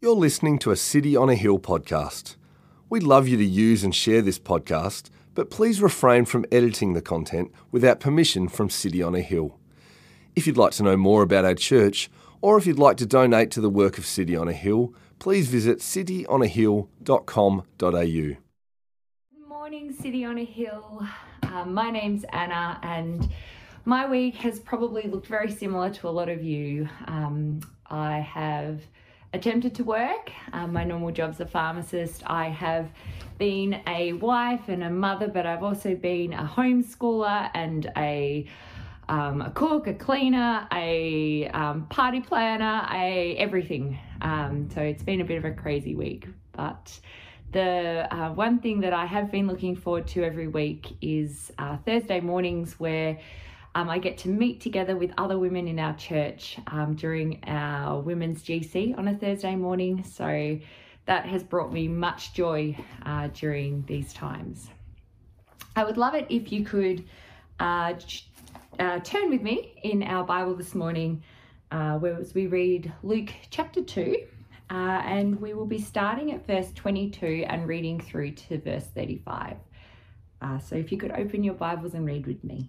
You're listening to a City on a Hill podcast. We'd love you to use and share this podcast, but please refrain from editing the content without permission from City on a Hill. If you'd like to know more about our church, or if you'd like to donate to the work of City on a Hill, please visit cityonahill.com.au. Good morning, City on a Hill. Um, my name's Anna, and my week has probably looked very similar to a lot of you. Um, I have attempted to work. Um, my normal job's a pharmacist. I have been a wife and a mother, but I've also been a homeschooler and a um, a cook, a cleaner, a um, party planner, a everything. Um, so it's been a bit of a crazy week, but the uh, one thing that I have been looking forward to every week is uh, Thursday mornings where um, I get to meet together with other women in our church um, during our women's GC on a Thursday morning. So that has brought me much joy uh, during these times. I would love it if you could uh, uh, turn with me in our Bible this morning, uh, where we read Luke chapter 2. Uh, and we will be starting at verse 22 and reading through to verse 35. Uh, so if you could open your Bibles and read with me.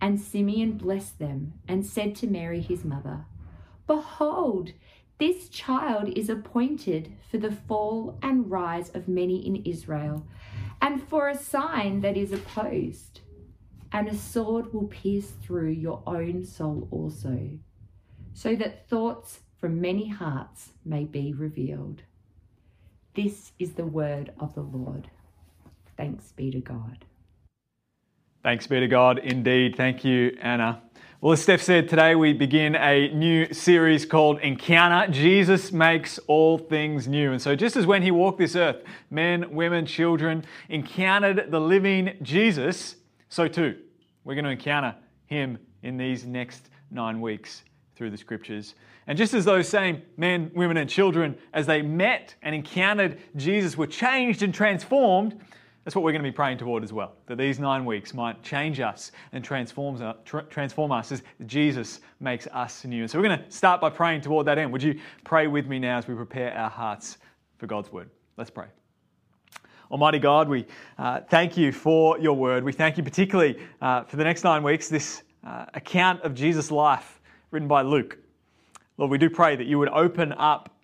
And Simeon blessed them and said to Mary his mother, Behold, this child is appointed for the fall and rise of many in Israel, and for a sign that is opposed. And a sword will pierce through your own soul also, so that thoughts from many hearts may be revealed. This is the word of the Lord. Thanks be to God. Thanks be to God, indeed. Thank you, Anna. Well, as Steph said, today we begin a new series called Encounter. Jesus makes all things new. And so, just as when he walked this earth, men, women, children encountered the living Jesus, so too we're going to encounter him in these next nine weeks through the scriptures. And just as those same men, women, and children, as they met and encountered Jesus, were changed and transformed, that's what we're going to be praying toward as well. That these nine weeks might change us and transforms, uh, transform us as Jesus makes us new. And so we're going to start by praying toward that end. Would you pray with me now as we prepare our hearts for God's word? Let's pray. Almighty God, we uh, thank you for your word. We thank you particularly uh, for the next nine weeks, this uh, account of Jesus' life written by Luke. Lord, we do pray that you would open up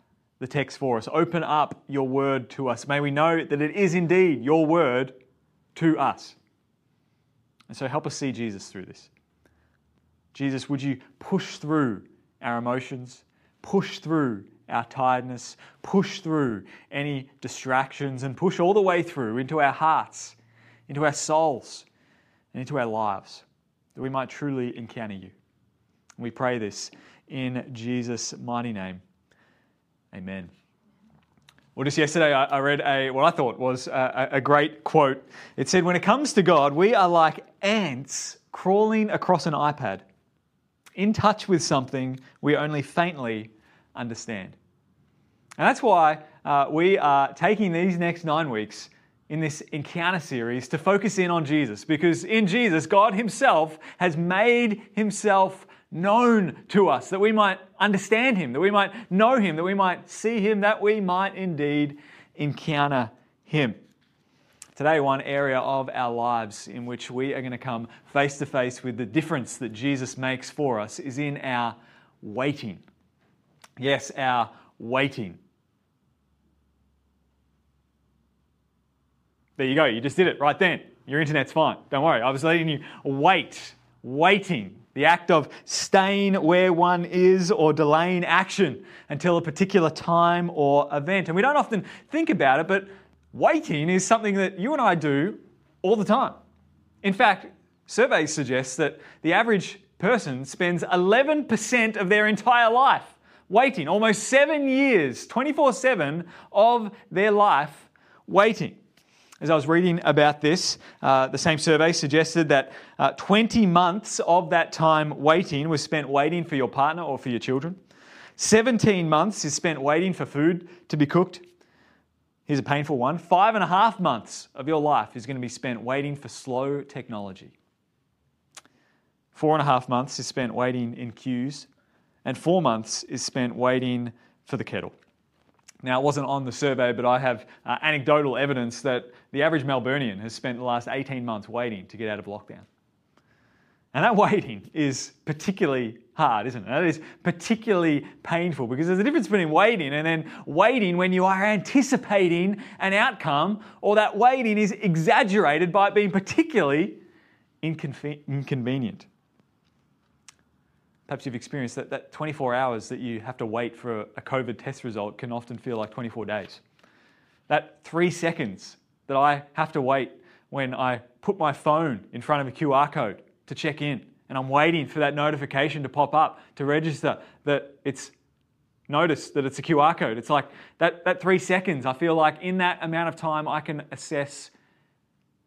the text for us. Open up your word to us. May we know that it is indeed your word to us. And so help us see Jesus through this. Jesus, would you push through our emotions, push through our tiredness, push through any distractions, and push all the way through into our hearts, into our souls, and into our lives, that we might truly encounter you. We pray this in Jesus' mighty name. Amen. Well, just yesterday I read a what I thought was a, a, great quote. It said, "When it comes to God, we are like ants crawling across an iPad, in touch with something we only faintly understand." And that's why uh, we are taking these next nine weeks in this encounter series to focus in on Jesus because in Jesus, God Himself has made Himself known to us that we might understand Him, that we might know Him, that we might see Him, that we might indeed encounter Him. Today, one area of our lives in which we are going to come face to face with the difference that Jesus makes for us is in our waiting. Yes, our waiting. There you go, you just did it right then. Your internet's fine. Don't worry. I was letting you wait, waiting, the act of staying where one is or delaying action until a particular time or event. And we don't often think about it, but waiting is something that you and I do all the time. In fact, surveys suggest that the average person spends 11% of their entire life waiting, almost seven years, 24 7 of their life waiting. As I was reading about this, uh, the same survey suggested that uh, 20 months of that time waiting was spent waiting for your partner or for your children. 17 months is spent waiting for food to be cooked. Here's a painful one five and a half months of your life is going to be spent waiting for slow technology. Four and a half months is spent waiting in queues, and four months is spent waiting for the kettle. Now, it wasn't on the survey, but I have uh, anecdotal evidence that the average Melburnian has spent the last 18 months waiting to get out of lockdown. And that waiting is particularly hard, isn't it? That is particularly painful because there's a difference between waiting and then waiting when you are anticipating an outcome, or that waiting is exaggerated by it being particularly inconvenient. Perhaps you've experienced that, that 24 hours that you have to wait for a, COVID test result can often feel like 24 days. That three seconds that I have to wait when I put my phone in front of a QR code to check in and I'm waiting for that notification to pop up to register that it's notice that it's a QR code. It's like that, that three seconds, I feel like in that amount of time, I can assess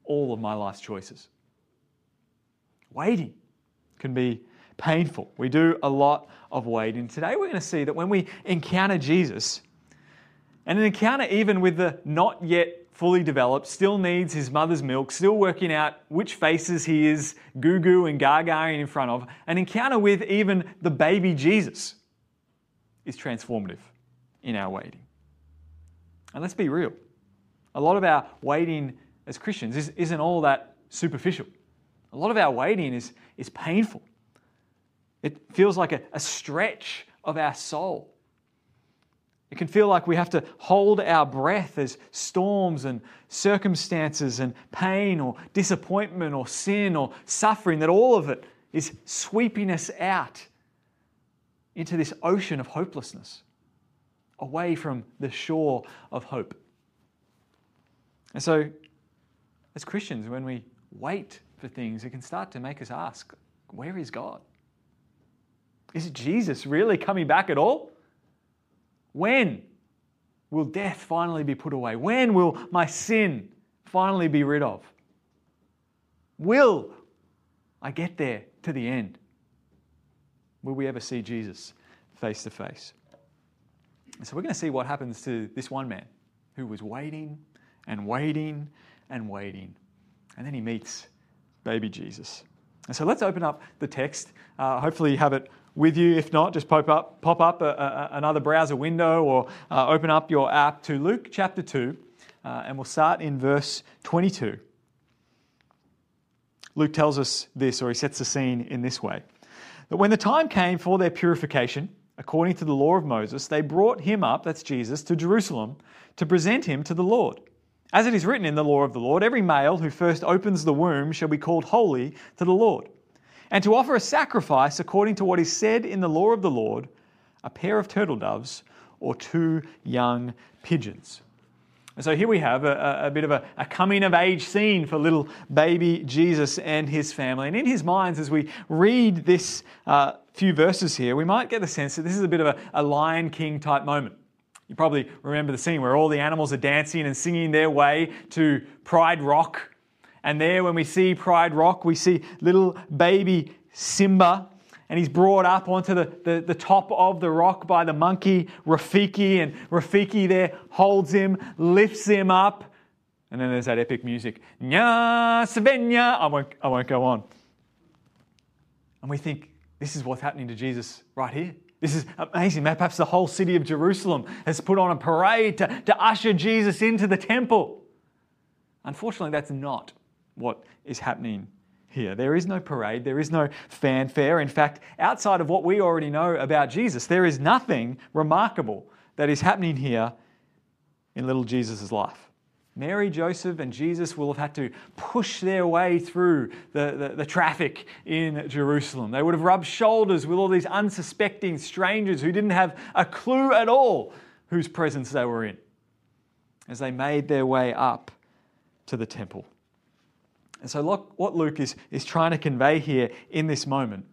all of my life's choices. Waiting can be painful. We do a lot of waiting. Today we're going to see that when we encounter Jesus, and an encounter even with the not yet fully developed, still needs his mother's milk, still working out which faces he is goo goo and gargaring in front of, an encounter with even the baby Jesus is transformative in our waiting. And let's be real. A lot of our waiting as Christians isn't all that superficial. A lot of our waiting is, is painful. It feels like a, a stretch of our soul. It can feel like we have to hold our breath as storms and circumstances and pain or disappointment or sin or suffering, that all of it is sweeping us out into this ocean of hopelessness, away from the shore of hope. And so, as Christians, when we wait for things, it can start to make us ask, where is God? Is Jesus really coming back at all? When will death finally be put away? When will my sin finally be rid of? Will I get there to the end? Will we ever see Jesus face to face? So, we're going to see what happens to this one man who was waiting and waiting and waiting. And then he meets baby Jesus. And so, let's open up the text. Uh, hopefully, you have it with you. If not, just pop up, pop up a, a, another browser window or uh, open up your app to Luke chapter 2, uh, and we'll start in verse 22. Luke tells us this, or he sets the scene in this way that when the time came for their purification, according to the law of Moses, they brought him up, that's Jesus, to Jerusalem to present him to the Lord. As it is written in the law of the Lord, every male who first opens the womb shall be called holy to the Lord and to offer a sacrifice according to what is said in the law of the Lord a pair of turtle doves or two young pigeons. And so here we have a, a, bit of a, a, coming of age scene for little baby Jesus and his family. And in his minds, as we read this uh, few verses here, we might get the sense that this is a bit of a, a Lion King type moment. You probably remember the scene where all the animals are dancing and singing their way to Pride Rock and there, when we see Pride Rock, we see little baby Simba and he's brought up onto the, the, the, top of the rock by the monkey Rafiki, and Rafiki there holds him, lifts him up, and then there's that epic music. Nya Savenya. I won't, I won't go on. And we think, this is what's happening to Jesus right here. This is amazing. Perhaps the whole city of Jerusalem has put on a parade to, to usher Jesus into the temple. Unfortunately, that's not what is happening here. There is no parade, there is no fanfare. In fact, outside of what we already know about Jesus, there is nothing remarkable that is happening here in little Jesus' life. Mary, Joseph, and Jesus will have had to push their way through the, the, the, traffic in Jerusalem. They would have rubbed shoulders with all these unsuspecting strangers who didn't have a clue at all whose presence they were in as they made their way up to the temple. And so, what Luke is, is trying to convey here in this moment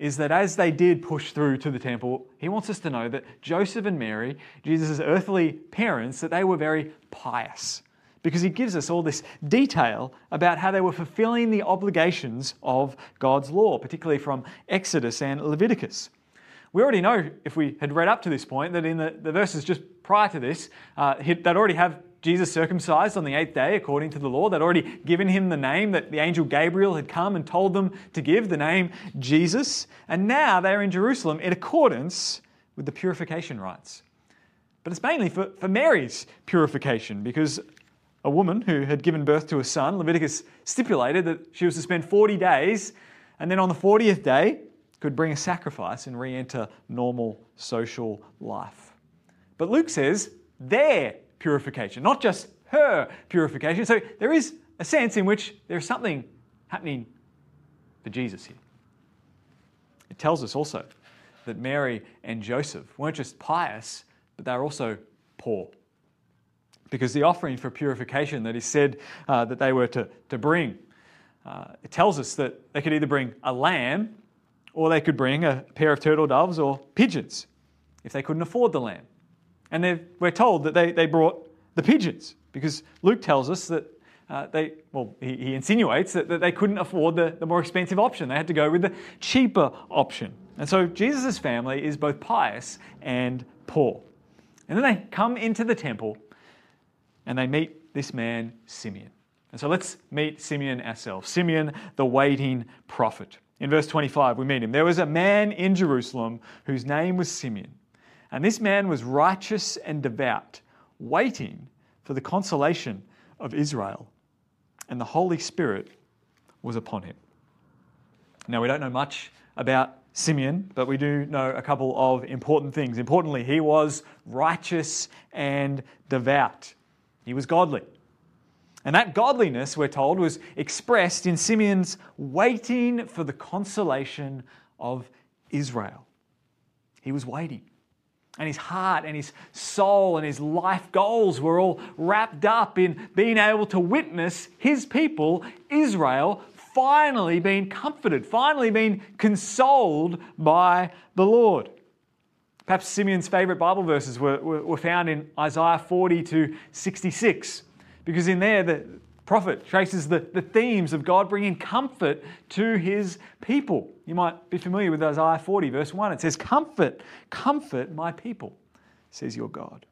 is that as they did push through to the temple, he wants us to know that Joseph and Mary, Jesus' earthly parents, that they were very pious because he gives us all this detail about how they were fulfilling the obligations of God's law, particularly from Exodus and Leviticus. We already know, if we had read up to this point, that in the, the verses just prior to this, uh, they'd already have Jesus circumcised on the eighth day according to the law. They'd already given him the name that the angel Gabriel had come and told them to give, the name Jesus. And now they're in Jerusalem in accordance with the purification rites. But it's mainly for, for Mary's purification because a woman who had given birth to a son, Leviticus stipulated that she was to spend 40 days and then on the 40th day could bring a sacrifice and re enter normal social life. But Luke says their purification, not just her purification. So there is a sense in which there's something happening for Jesus here. It tells us also that Mary and Joseph weren't just pious, but they were also poor because the offering for purification that is said uh, that they were to, to bring, uh, it tells us that they could either bring a lamb or they could bring a pair of turtle doves or pigeons if they couldn't afford the lamb. And we're told that they, they brought the pigeons because Luke tells us that uh, they, well, he, he insinuates that, that, they couldn't afford the, the more expensive option. They had to go with the cheaper option. And so Jesus' family is both pious and poor. And then they come into the temple and they meet this man, Simeon. And so let's meet Simeon ourselves. Simeon, the waiting prophet. In verse 25, we meet him. There was a man in Jerusalem whose name was Simeon. And this man was righteous and devout, waiting for the consolation of Israel. And the Holy Spirit was upon him. Now, we don't know much about Simeon, but we do know a couple of important things. Importantly, he was righteous and devout. He was godly. And that godliness, we're told, was expressed in Simeon's waiting for the consolation of Israel. He was waiting. And his heart and his soul and his life goals were all wrapped up in being able to witness his people, Israel, finally being comforted, finally being consoled by the Lord. Perhaps Simeon's favorite Bible verses were, were, were, found in Isaiah 40 to 66, because in there the prophet traces the, the themes of God bringing comfort to his people. You might be familiar with Isaiah 40, verse 1. It says, Comfort, comfort my people, says your God.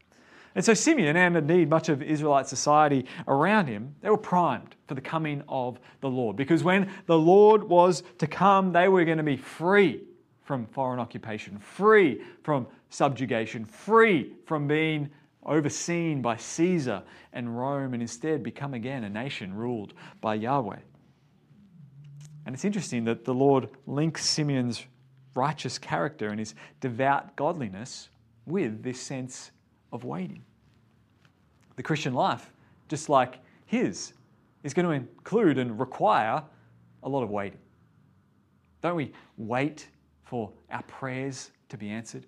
And so Simeon, and indeed much of Israelite society around him, they were primed for the coming of the Lord. Because when the Lord was to come, they were going to be free from foreign occupation, free from subjugation, free from being overseen by Caesar and Rome, and instead become again a nation ruled by Yahweh. And it's interesting that the Lord links Simeon's righteous character and his devout godliness with this sense of waiting. The Christian life, just like his, is going to include and require a lot of waiting. Don't we wait for our prayers to be answered.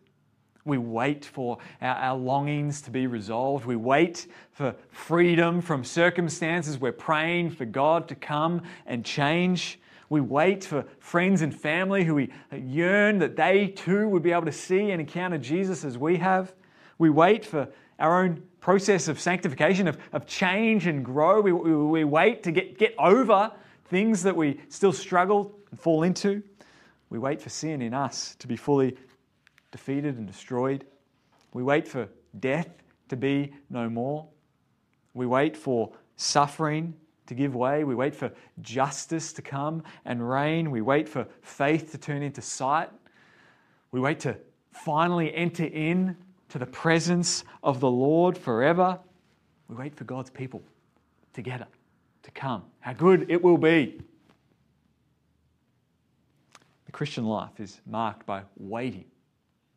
We wait for our, our, longings to be resolved. We wait for freedom from circumstances. We're praying for God to come and change. We wait for friends and family who we yearn that they too would be able to see and encounter Jesus as we have. We wait for our own process of sanctification, of, of change and grow. We, we, we wait to get, get over things that we still struggle and fall into. We wait for sin in us to be fully defeated and destroyed. We wait for death to be no more. We wait for suffering to give way. We wait for justice to come and reign. We wait for faith to turn into sight. We wait to finally enter in to the presence of the Lord forever. We wait for God's people together to come. How good it will be. The Christian life is marked by waiting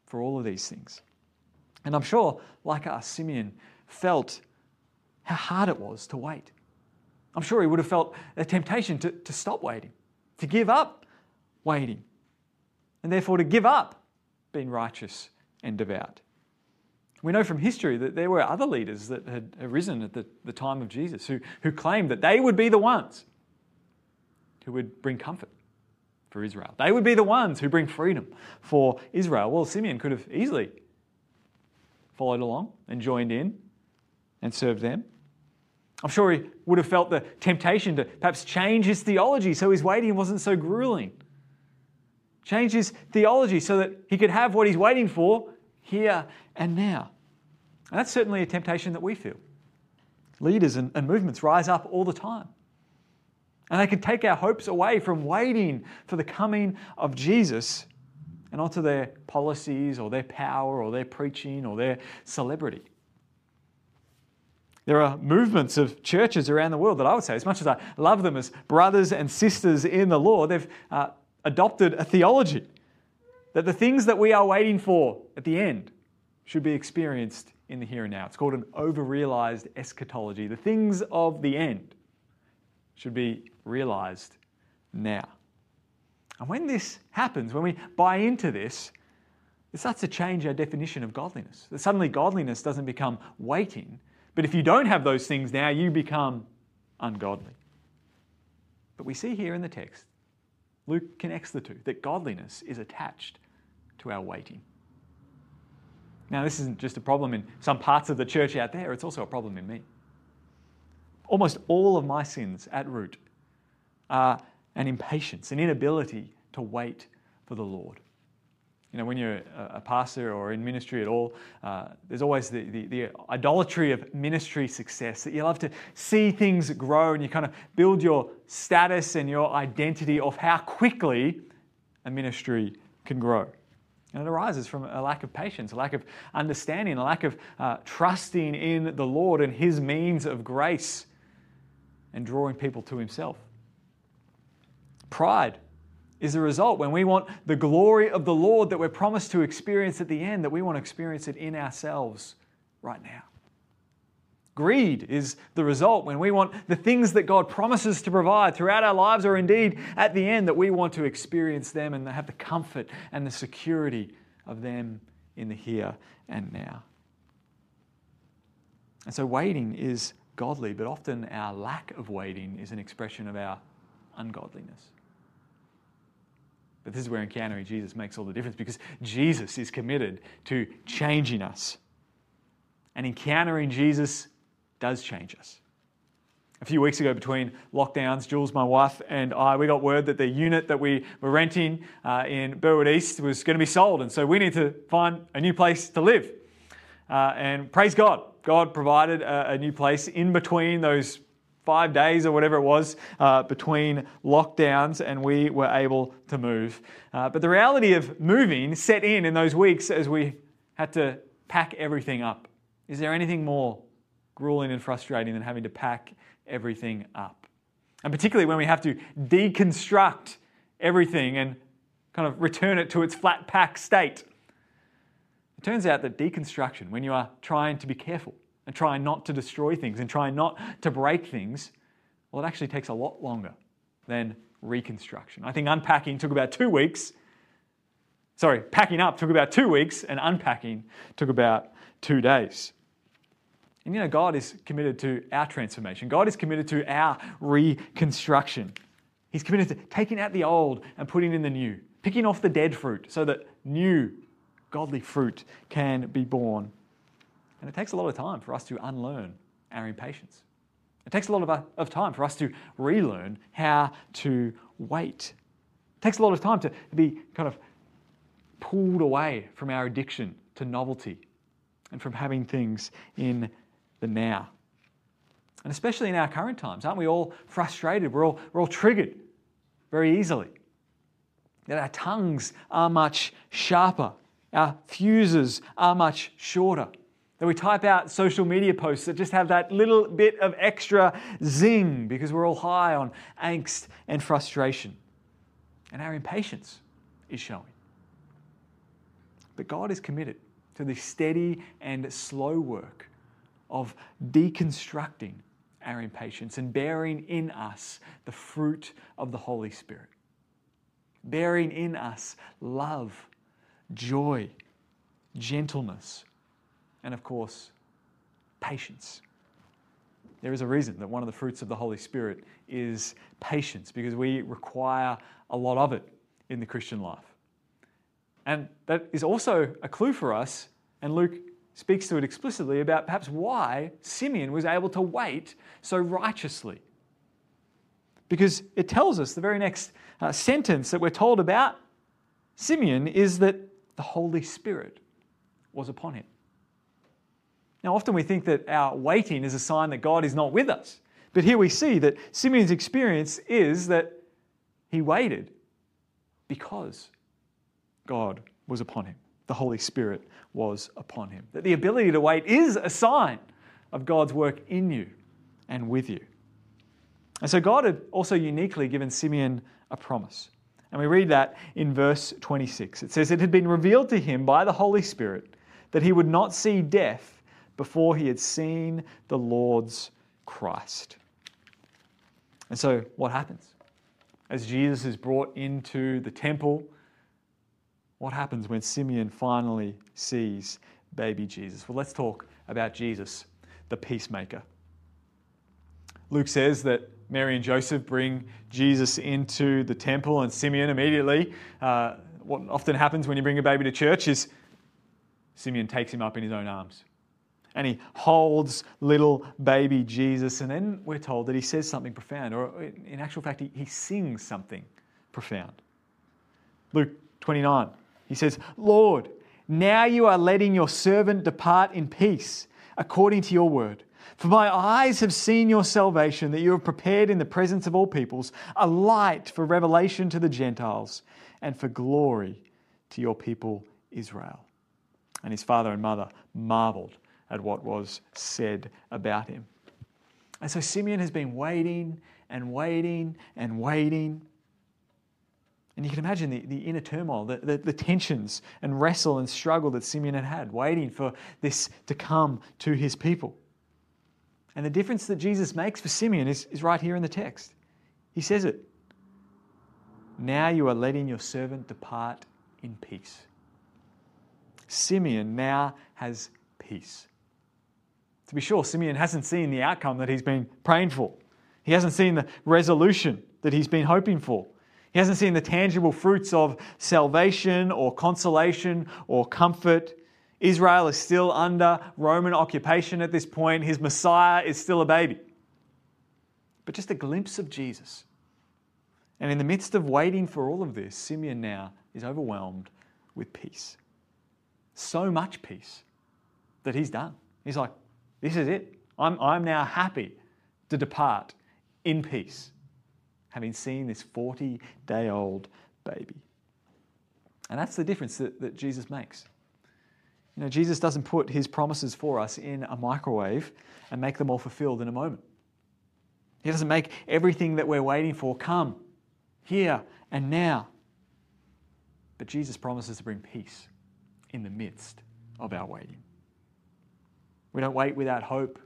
for all of these things. And I'm sure, like us, Simeon felt how hard it was to wait. I'm sure he would have felt a temptation to, to stop waiting, to give up waiting, and therefore to give up being righteous and devout. We know from history that there were other leaders that had arisen at the, the time of Jesus who, who claimed that they would be the ones who would bring comfort for Israel. They would be the ones who bring freedom for Israel. Well, Simeon could have easily followed along and joined in and served them. I'm sure he would have felt the temptation to perhaps change his theology so his waiting wasn't so grueling. Change his theology so that he could have what he's waiting for here and now. And that's certainly a temptation that we feel. Leaders and, and movements rise up all the time. And they can take our hopes away from waiting for the coming of Jesus and onto their policies or their power or their preaching or their celebrity. There are movements of churches around the world that I would say, as much as I love them as brothers and sisters in the Lord, they've uh, adopted a theology that the things that we are waiting for at the end should be experienced in the here and now. It's called an over realized eschatology. The things of the end should be realized now. And when this happens, when we buy into this, it starts to change our definition of godliness. That suddenly godliness doesn't become waiting, but if you don't have those things now, you become ungodly. But we see here in the text, Luke connects the two, that godliness is attached to our waiting. Now, this isn't just a problem in some parts of the church out there, it's also a problem in me. Almost all of my sins at root are an impatience, an inability to wait for the Lord. You know, when you're a pastor or in ministry at all, uh, there's always the, the, the, idolatry of ministry success that you love to see things grow and you kind of build your status and your identity of how quickly a ministry can grow. And it arises from a lack of patience, a lack of understanding, a lack of uh, trusting in the Lord and His means of grace and drawing people to Himself. Pride is the result when we want the glory of the Lord that we're promised to experience at the end, that we want to experience it in ourselves right now. Greed is the result when we want the things that God promises to provide throughout our lives, or indeed at the end, that we want to experience them and have the comfort and the security of them in the here and now. And so, waiting is godly, but often our lack of waiting is an expression of our ungodliness. But this is where encountering Jesus makes all the difference because Jesus is committed to changing us. And encountering Jesus does change us. A few weeks ago, between lockdowns, Jules, my wife, and I, we got word that the unit that we were renting uh, in Burwood East was going to be sold. And so we need to find a new place to live. Uh, and praise God, God provided a, a new place in between those five days or whatever it was uh, between lockdowns, and we were able to move. Uh, but the reality of moving set in in those weeks as we had to pack everything up. Is there anything more grueling and frustrating than having to pack everything up? And particularly when we have to deconstruct everything and kind of return it to its flat pack state. Turns out that deconstruction, when you are trying to be careful, and trying not to destroy things and trying not to break things, well, it actually takes a lot longer than reconstruction. I think unpacking took about two weeks. Sorry, packing up took about two weeks, and unpacking took about two days. And you know, God is committed to our transformation, God is committed to our reconstruction. He's committed to taking out the old and putting in the new, picking off the dead fruit so that new, godly fruit can be born. And it takes a lot of time for us to unlearn our impatience. It takes a lot of, uh, of time for us to relearn how to wait. It takes a lot of time to be kind of pulled away from our addiction to novelty and from having things in the now. And especially in our current times, aren't we all frustrated? We're all, we're all triggered very easily. That our tongues are much sharper, our fuses are much shorter. That we type out social media posts that just have that little bit of extra zing because we're all high on angst and frustration. And our impatience is showing. But God is committed to the steady and slow work of deconstructing our impatience and bearing in us the fruit of the Holy Spirit. Bearing in us love, joy, gentleness, and of course, patience. There is a reason that one of the fruits of the Holy Spirit is patience because we require a lot of it in the Christian life. And that is also a clue for us, and Luke speaks to it explicitly about perhaps why Simeon was able to wait so righteously. Because it tells us the very next uh, sentence that we're told about Simeon is that the Holy Spirit was upon him. Now, often we think that our waiting is a sign that God is not with us. But here we see that Simeon's experience is that he waited because God was upon him. The Holy Spirit was upon him. That the ability to wait is a sign of God's work in you and with you. And so God had also uniquely given Simeon a promise. And we read that in verse 26. It says, It had been revealed to him by the Holy Spirit that he would not see death before he had seen the Lord's Christ. And so, what happens? As Jesus is brought into the temple, what happens when Simeon finally sees baby Jesus? Well, let's talk about Jesus, the peacemaker. Luke says that Mary and Joseph bring Jesus into the temple, and Simeon immediately, uh, what often happens when you bring a baby to church is Simeon takes him up in his own arms. And he holds little baby Jesus, and then we're told that he says something profound, or in actual fact, he, he sings something profound. Luke 29, he says, Lord, now you are letting your servant depart in peace, according to your word. For my eyes have seen your salvation, that you have prepared in the presence of all peoples a light for revelation to the Gentiles and for glory to your people Israel. And his father and mother marveled at what was said about him. And so Simeon has been waiting and waiting and waiting. And you can imagine the, the inner turmoil, the, the, the, tensions and wrestle and struggle that Simeon had had, waiting for this to come to his people. And the difference that Jesus makes for Simeon is, is right here in the text. He says it Now you are letting your servant depart in peace. Simeon now has peace. To be sure, Simeon hasn't seen the outcome that he's been praying for. He hasn't seen the resolution that he's been hoping for. He hasn't seen the tangible fruits of salvation or consolation or comfort. Israel is still under Roman occupation at this point. His Messiah is still a baby. But just a glimpse of Jesus. And in the midst of waiting for all of this, Simeon now is overwhelmed with peace. So much peace that he's done. He's like, this is it. I'm, I'm now happy to depart in peace, having seen this 40 day old baby. And that's the difference that, that Jesus makes. You know, Jesus doesn't put his promises for us in a microwave and make them all fulfilled in a moment. He doesn't make everything that we're waiting for come here and now. But Jesus promises to bring peace in the midst of our waiting. We don't wait without hope.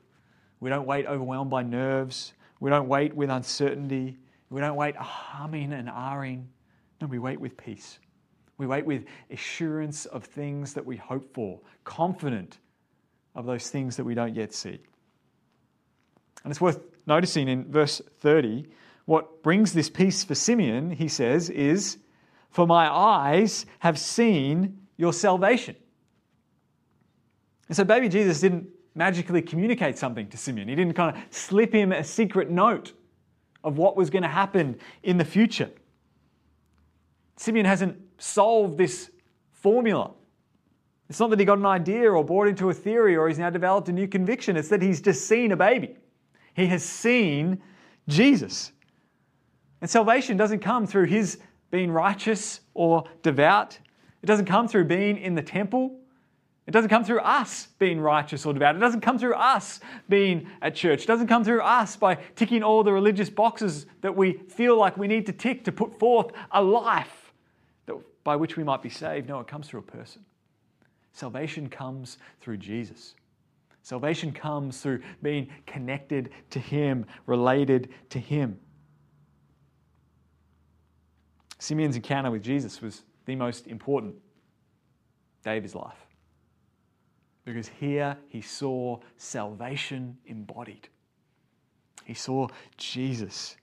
We don't wait overwhelmed by nerves. We don't wait with uncertainty. We don't wait humming and ahhing. No, we wait with peace. We wait with assurance of things that we hope for, confident of those things that we don't yet see. And it's worth noticing in verse 30, what brings this peace for Simeon, he says, is, For my eyes have seen your salvation. And so baby Jesus didn't magically communicate something to Simeon. He didn't kind of slip him a secret note of what was going to happen in the future. Simeon hasn't solved this formula. It's not that he got an idea or bought into a theory or he's now developed a new conviction. It's that he's just seen a baby. He has seen Jesus. And salvation doesn't come through his being righteous or devout. It doesn't come through being in the temple. It doesn't come through us being righteous or devout. It doesn't come through us being at church. It doesn't come through us by ticking all the religious boxes that we feel like we need to tick to put forth a life by which we might be saved. No, it comes through a person. Salvation comes through Jesus. Salvation comes through being connected to Him, related to Him. Simeon's encounter with Jesus was the most important day of his life because here he saw salvation embodied. He saw Jesus.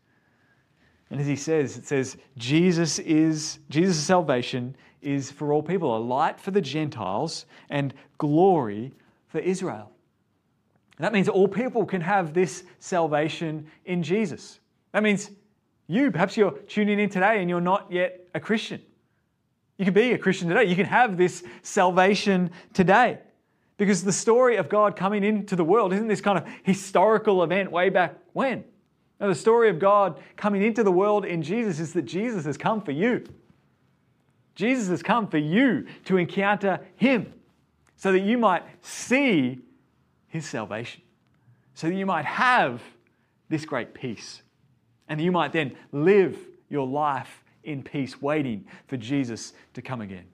And as he says, it says, Jesus is, Jesus' salvation is for all people, a light for the Gentiles and glory for Israel. And that means all people can have this salvation in Jesus. That means you, perhaps you're tuning in today and you're not yet a Christian. You can be a Christian today. You can have this salvation today. Because the story of God coming into the world isn't this kind of historical event way back when. No, the story of God coming into the world in Jesus is that Jesus has come for you. Jesus has come for you to encounter Him so that you might see His salvation, so that you might have this great peace, and that you might then live your life in peace, waiting for Jesus to come again.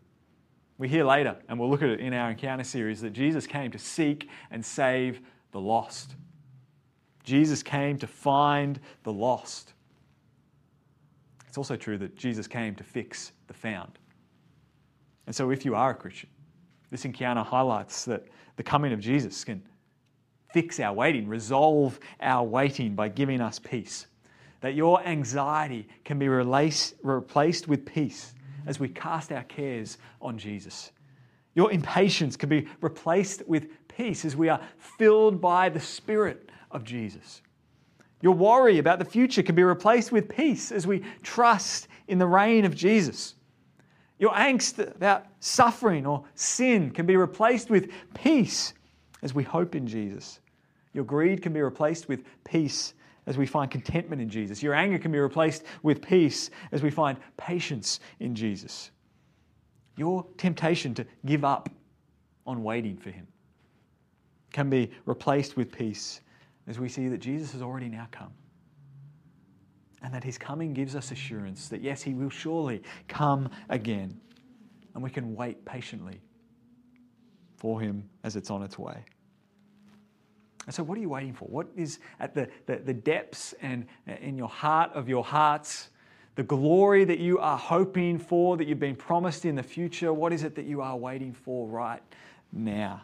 We hear later, and we'll look at it in our encounter series, that Jesus came to seek and save the lost. Jesus came to find the lost. It's also true that Jesus came to fix the found. And so, if you are a Christian, this encounter highlights that the coming of Jesus can fix our waiting, resolve our waiting by giving us peace. That your anxiety can be replaced with peace as we cast our cares on Jesus. Your impatience can be replaced with peace as we are filled by the Spirit of Jesus. Your worry about the future can be replaced with peace as we trust in the reign of Jesus. Your angst about suffering or sin can be replaced with peace as we hope in Jesus. Your greed can be replaced with peace as we find contentment in Jesus. Your anger can be replaced with peace as we find patience in Jesus. Your temptation to give up on waiting for Him can be replaced with peace as we see that Jesus has already now come. And that His coming gives us assurance that, yes, He will surely come again. And we can wait patiently for Him as it's on its way. And so, what are you waiting for? What is at the, the, the, depths and uh, in your heart of your hearts, the glory that you are hoping for, that you've been promised in the future? What is it that you are waiting for right now?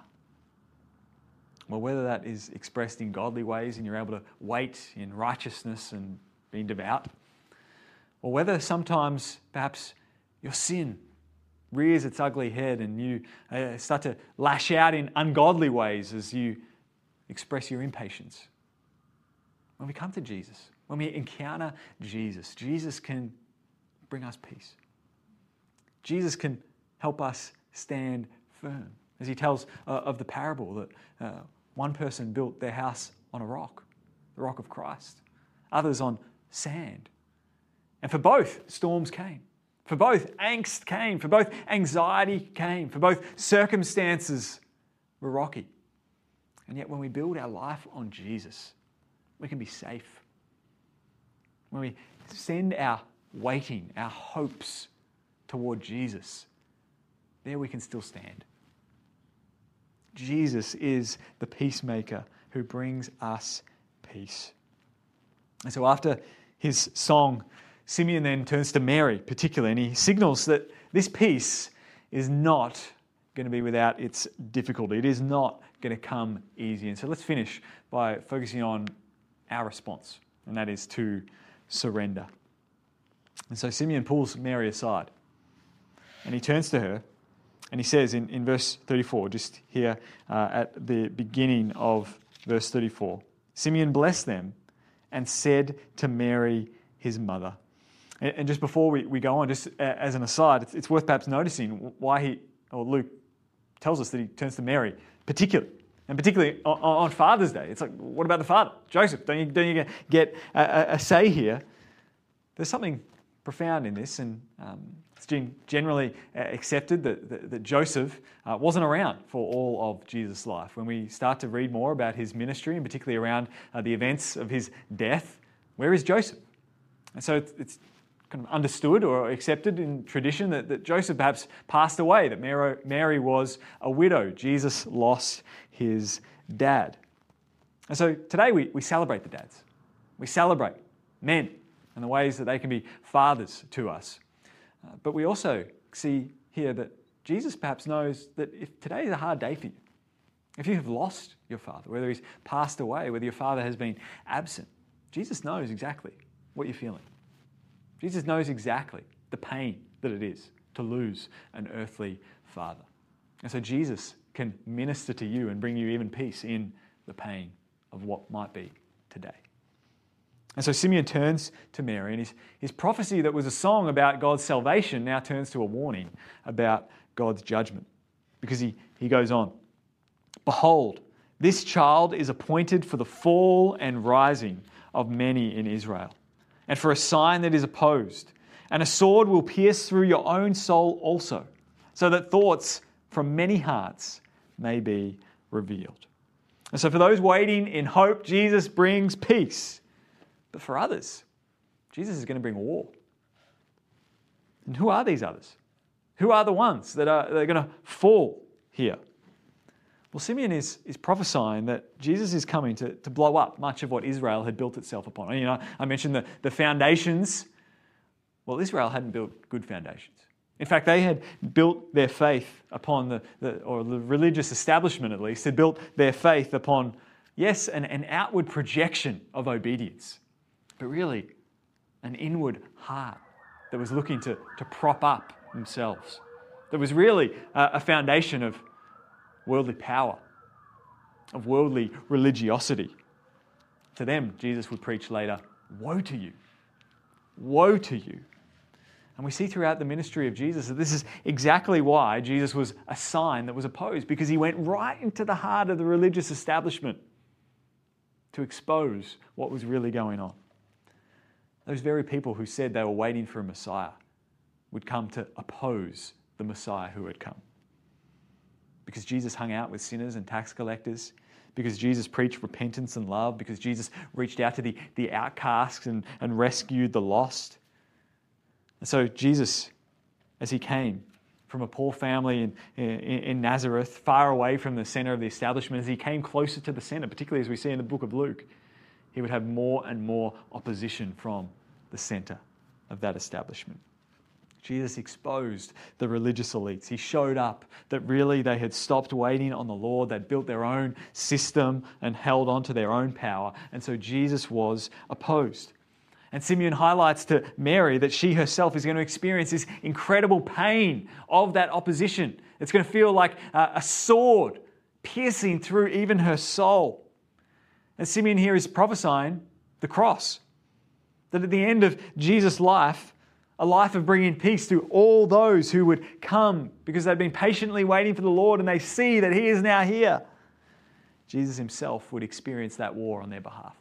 Well, whether that is expressed in godly ways and you're able to wait in righteousness and being devout, or whether sometimes perhaps your sin rears its ugly head and you uh, start to lash out in ungodly ways as you express your impatience. When we come to Jesus, when we encounter Jesus, Jesus can bring us peace. Jesus can help us stand firm. As he tells uh, of the parable that uh, one person built their house on a rock, the rock of Christ, others on sand. And for both, storms came. For both, angst came. For both, anxiety came. For both, circumstances were rocky. And yet, when we build our life on Jesus, we can be safe. When we send our waiting, our hopes toward Jesus, there we can still stand. Jesus is the peacemaker who brings us peace. And so, after his song, Simeon then turns to Mary, particularly, and he signals that this peace is not going to be without its difficulty. It is not going to come easy. And so let's finish by focusing on our response, and that is to surrender. And so Simeon pulls Mary aside and he turns to her and he says in, in verse 34, just here uh, at the beginning of verse 34, Simeon blessed them and said to Mary, his mother, And just before we, we go on, just as an aside, it's, it's worth perhaps noticing why he, or Luke tells us that he turns to Mary, particularly and particularly on, on, Father's Day. It's like, what about the father? Joseph, don't you, don't you get a, a, say here? There's something profound in this, and um, it's generally uh, accepted that, that, that Joseph uh, wasn't around for all of Jesus' life. When we start to read more about his ministry, and particularly around uh, the events of his death, where is Joseph? And so it's, it's kind of understood or accepted in tradition that, that Joseph perhaps passed away, that Mary, Mary was a widow. Jesus lost his dad. And so today we, we celebrate the dads. We celebrate men and the ways that they can be fathers to us. Uh, but we also see here that Jesus perhaps knows that if today is a hard day for you, if you have lost your father, whether he's passed away, whether your father has been absent, Jesus knows exactly what you're feeling. Jesus knows exactly the pain that it is to lose an earthly father. And so Jesus can minister to you and bring you even peace in the pain of what might be today. And so Simeon turns to Mary, and his, his prophecy that was a song about God's salvation now turns to a warning about God's judgment. Because he, he goes on Behold, this child is appointed for the fall and rising of many in Israel, and for a sign that is opposed. And a sword will pierce through your own soul also, so that thoughts from many hearts may be revealed. And so, for those waiting in hope, Jesus brings peace. But for others, Jesus is going to bring war. And who are these others? Who are the ones that are, that are going to fall here? Well, Simeon is, is prophesying that Jesus is coming to, to blow up much of what Israel had built itself upon. You know, I mentioned the, the foundations. Well, Israel hadn't built good foundations. In fact, they had built their faith upon the, the, or the religious establishment at least, had built their faith upon, yes, an, an outward projection of obedience, but really an inward heart that was looking to, to prop up themselves. There was really a, a foundation of worldly power, of worldly religiosity. To them, Jesus would preach later Woe to you! Woe to you! And we see throughout the ministry of Jesus that this is exactly why Jesus was a sign that was opposed, because he went right into the heart of the religious establishment to expose what was really going on. Those very people who said they were waiting for a Messiah would come to oppose the Messiah who had come. Because Jesus hung out with sinners and tax collectors, because Jesus preached repentance and love, because Jesus reached out to the, the outcasts and, and rescued the lost. And so Jesus, as he came from a poor family in, in, in, Nazareth, far away from the center of the establishment, as he came closer to the center, particularly as we see in the book of Luke, he would have more and more opposition from the center of that establishment. Jesus exposed the religious elites. He showed up that really they had stopped waiting on the Lord. They'd built their own system and held on to their own power. And so Jesus was opposed. And Simeon highlights to Mary that she herself is going to experience this incredible pain of that opposition. It's going to feel like a sword piercing through even her soul. And Simeon here is prophesying the cross. That at the end of Jesus' life, a life of bringing peace to all those who would come because they've been patiently waiting for the Lord and they see that He is now here. Jesus Himself would experience that war on their behalf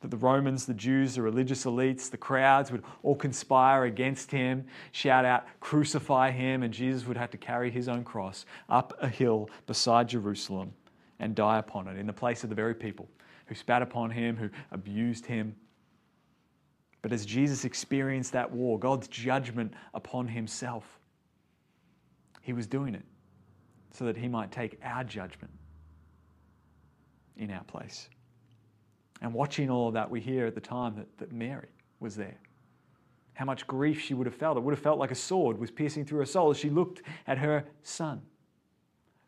that the Romans, the Jews, the religious elites, the crowds would all conspire against him, shout out, crucify him, and Jesus would have to carry his own cross up a hill beside Jerusalem and die upon it in the place of the very people who spat upon him, who abused him. But as Jesus experienced that war, God's judgment upon himself, he was doing it so that he might take our judgment in our place. And watching all of that, we hear at the time that, that Mary was there. How much grief she would have felt. It would have felt like a sword was piercing through her soul as she looked at her son,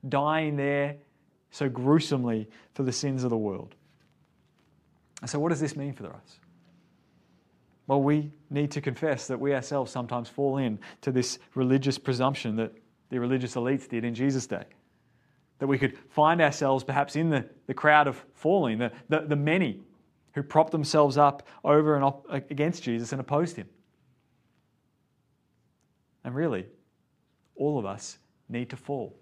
dying there so gruesomely for the sins of the world. And so, what does this mean for us? Well, we need to confess that we ourselves sometimes fall in to this religious presumption that the religious elites did in Jesus' day that we could find ourselves perhaps in the, the crowd of falling, the, the, the many who propped themselves up over and op- against Jesus and opposed him. And really, all of us need to fall.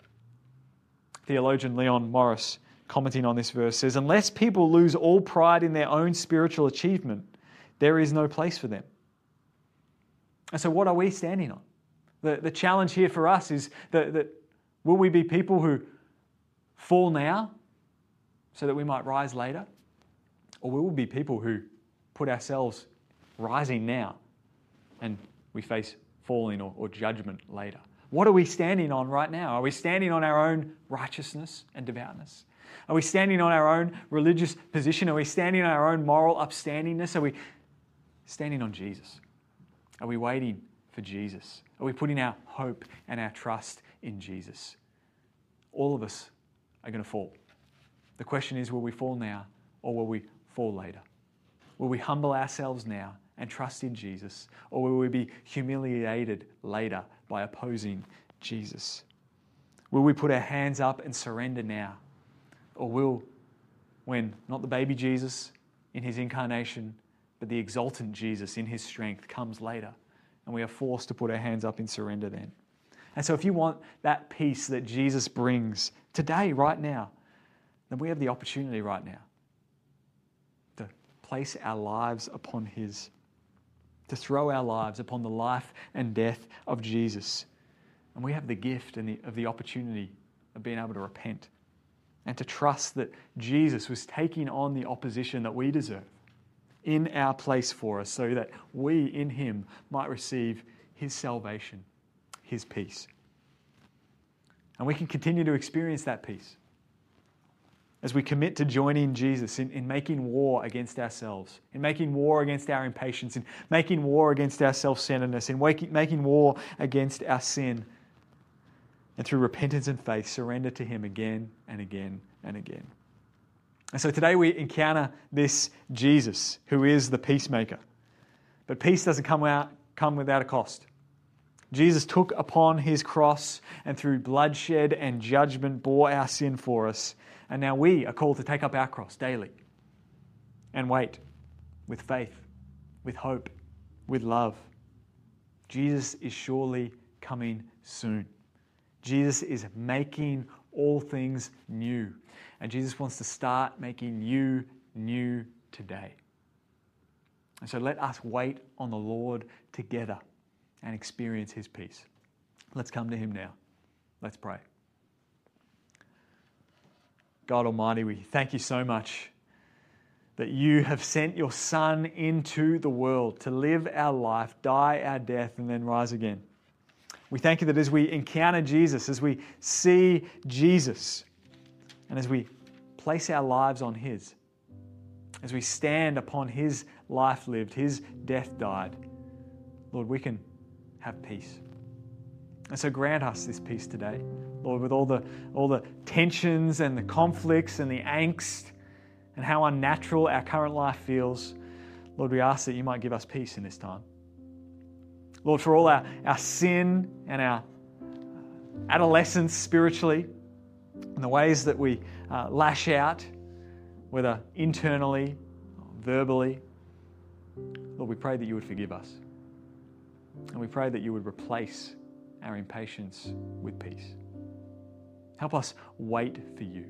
Theologian Leon Morris, commenting on this verse, says, Unless people lose all pride in their own spiritual achievement, there is no place for them. And so, what are we standing on? The, the challenge here for us is that, that will we be people who fall now so that we might rise later? Or will we be people who put ourselves rising now and we face falling or, or judgment later? What are we standing on right now? Are we standing on our own righteousness and devoutness? Are we standing on our own religious position? Are we standing on our own moral upstandingness? Are we standing on Jesus? Are we waiting for Jesus? Are we putting our hope and our trust in Jesus? All of us are going to fall. The question is will we fall now or will we fall later? Will we humble ourselves now and trust in Jesus or will we be humiliated later by opposing Jesus? Will we put our hands up and surrender now? Or will, when not the baby Jesus in his incarnation, but the exultant Jesus in his strength comes later, and we are forced to put our hands up in surrender then? And so, if you want that peace that Jesus brings today, right now, then we have the opportunity right now to place our lives upon His, to throw our lives upon the life and death of Jesus. And we have the gift and the, of the opportunity of being able to repent and to trust that Jesus was taking on the opposition that we deserve in our place for us so that we in Him might receive His salvation his peace. And we can continue to experience that peace as we commit to joining Jesus in, in making war against ourselves, in making war against our impatience, in making war against our self centeredness, in making, making war against our sin. And through repentance and faith, surrender to Him again and again and again. And so today we encounter this Jesus who is the peacemaker. But peace doesn't come, out, come without a cost. Jesus took upon his cross and through bloodshed and judgment bore our sin for us. And now we are called to take up our cross daily and wait with faith, with hope, with love. Jesus is surely coming soon. Jesus is making all things new. And Jesus wants to start making you new today. And so let us wait on the Lord together and experience His peace. Let's come to Him now. Let's pray. God Almighty, we thank you so much that you have sent your Son into the world to live our life, die our death, and then rise again. We thank you that as we encounter Jesus, as we see Jesus, and as we place our lives on His, as we stand upon His life lived, His death died, Lord, we can have peace. And so grant us this peace today, Lord, with all the, all the tensions and the conflicts and the angst and how unnatural our current life feels. Lord, we ask that you might give us peace in this time. Lord, for all our, our sin and our adolescence spiritually, and the ways that we uh, lash out, whether internally, verbally, Lord, we pray that you would forgive us. And we pray that you would replace our impatience with peace. Help us wait for you.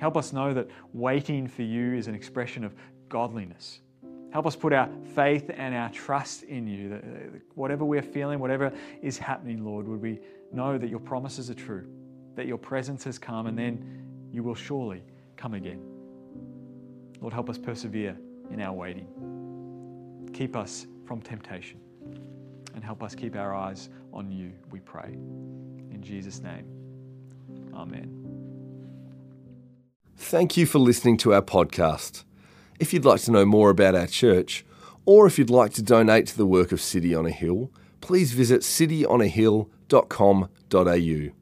Help us know that waiting for you is an expression of godliness. Help us put our faith and our trust in you. Uh, that whatever we're feeling, whatever is happening, Lord, would we know that your promises are true, that your presence has come, and then you will surely come again. Lord, help us persevere in our waiting. Keep us from temptation and help us keep our eyes on you, we pray. In Jesus' name, Amen. Thank you for listening to our podcast. If you'd like to know more about our church, or if you'd like to donate to the work of City on a Hill, please visit cityonahill.com.au.